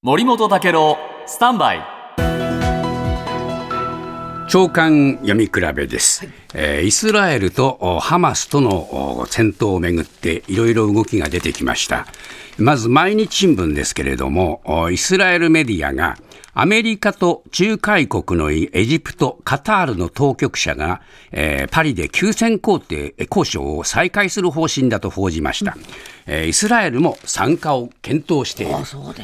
森本武郎スタンバイ。長官読み比べです、えーイスラエルとおハマスとのお戦闘をめぐっていろいろ動きが出てきました。まず毎日新聞ですけれどもおイスラエルメディアがアメリカと仲介国のエジプト、カタールの当局者が、えーパリで休戦工程え交渉を再開する方針だと報じました、えーイスラエルも参加を検討している。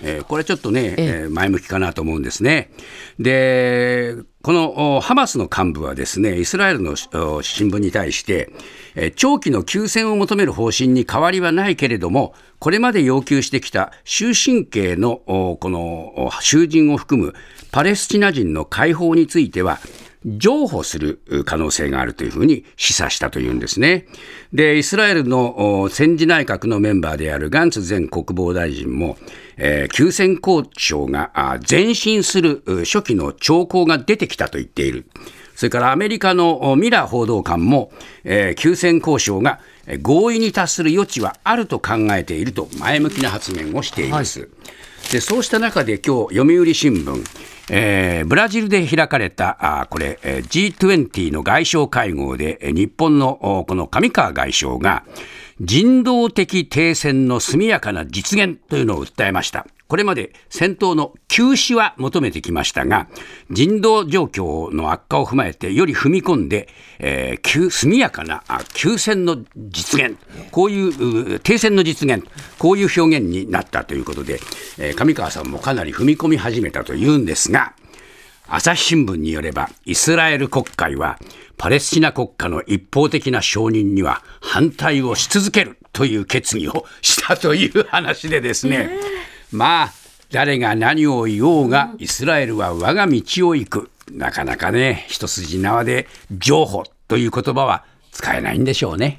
えーこれちょっとね、えー前向きかなと思うんですね。で、このおハマスの幹部はですね、イスラエルのお新聞に対して、えー長期の休戦を求める方針に変わりはないけれども、これまで要求してきた終身刑のおこのお囚人を含むパレスチナ人の解放については、譲歩する可能性があるというふうに示唆したというんですね。で、イスラエルのお戦時内閣のメンバーであるガンツ前国防大臣も、えー休戦交渉があ前進するう初期の兆候が出てきたと言っている。それからアメリカのおミラー報道官も、えー休戦交渉がえー合意に達する余地はあると考えていると前向きな発言をしています。でそうした中で今日読売新聞、えーブラジルで開かれたあこれ、えー G20 の外相会合で日本のこの上川外相が人道的停戦の速やかな実現というのを訴えました。これまで戦闘の休止は求めてきましたが、人道状況の悪化を踏まえて、より踏み込んで、えー速やかな休戦の実現、こういう停戦の実現、こういう表現になったということで、えー上川さんもかなり踏み込み始めたというんですが、朝日新聞によれば、イスラエル国会は、パレスチナ国家の一方的な承認には反対をし続けるという決議をしたという話でですね、まあ、誰が何を言おうが、イスラエルは我が道を行く。なかなかね、一筋縄で、譲歩という言葉は使えないんでしょうね。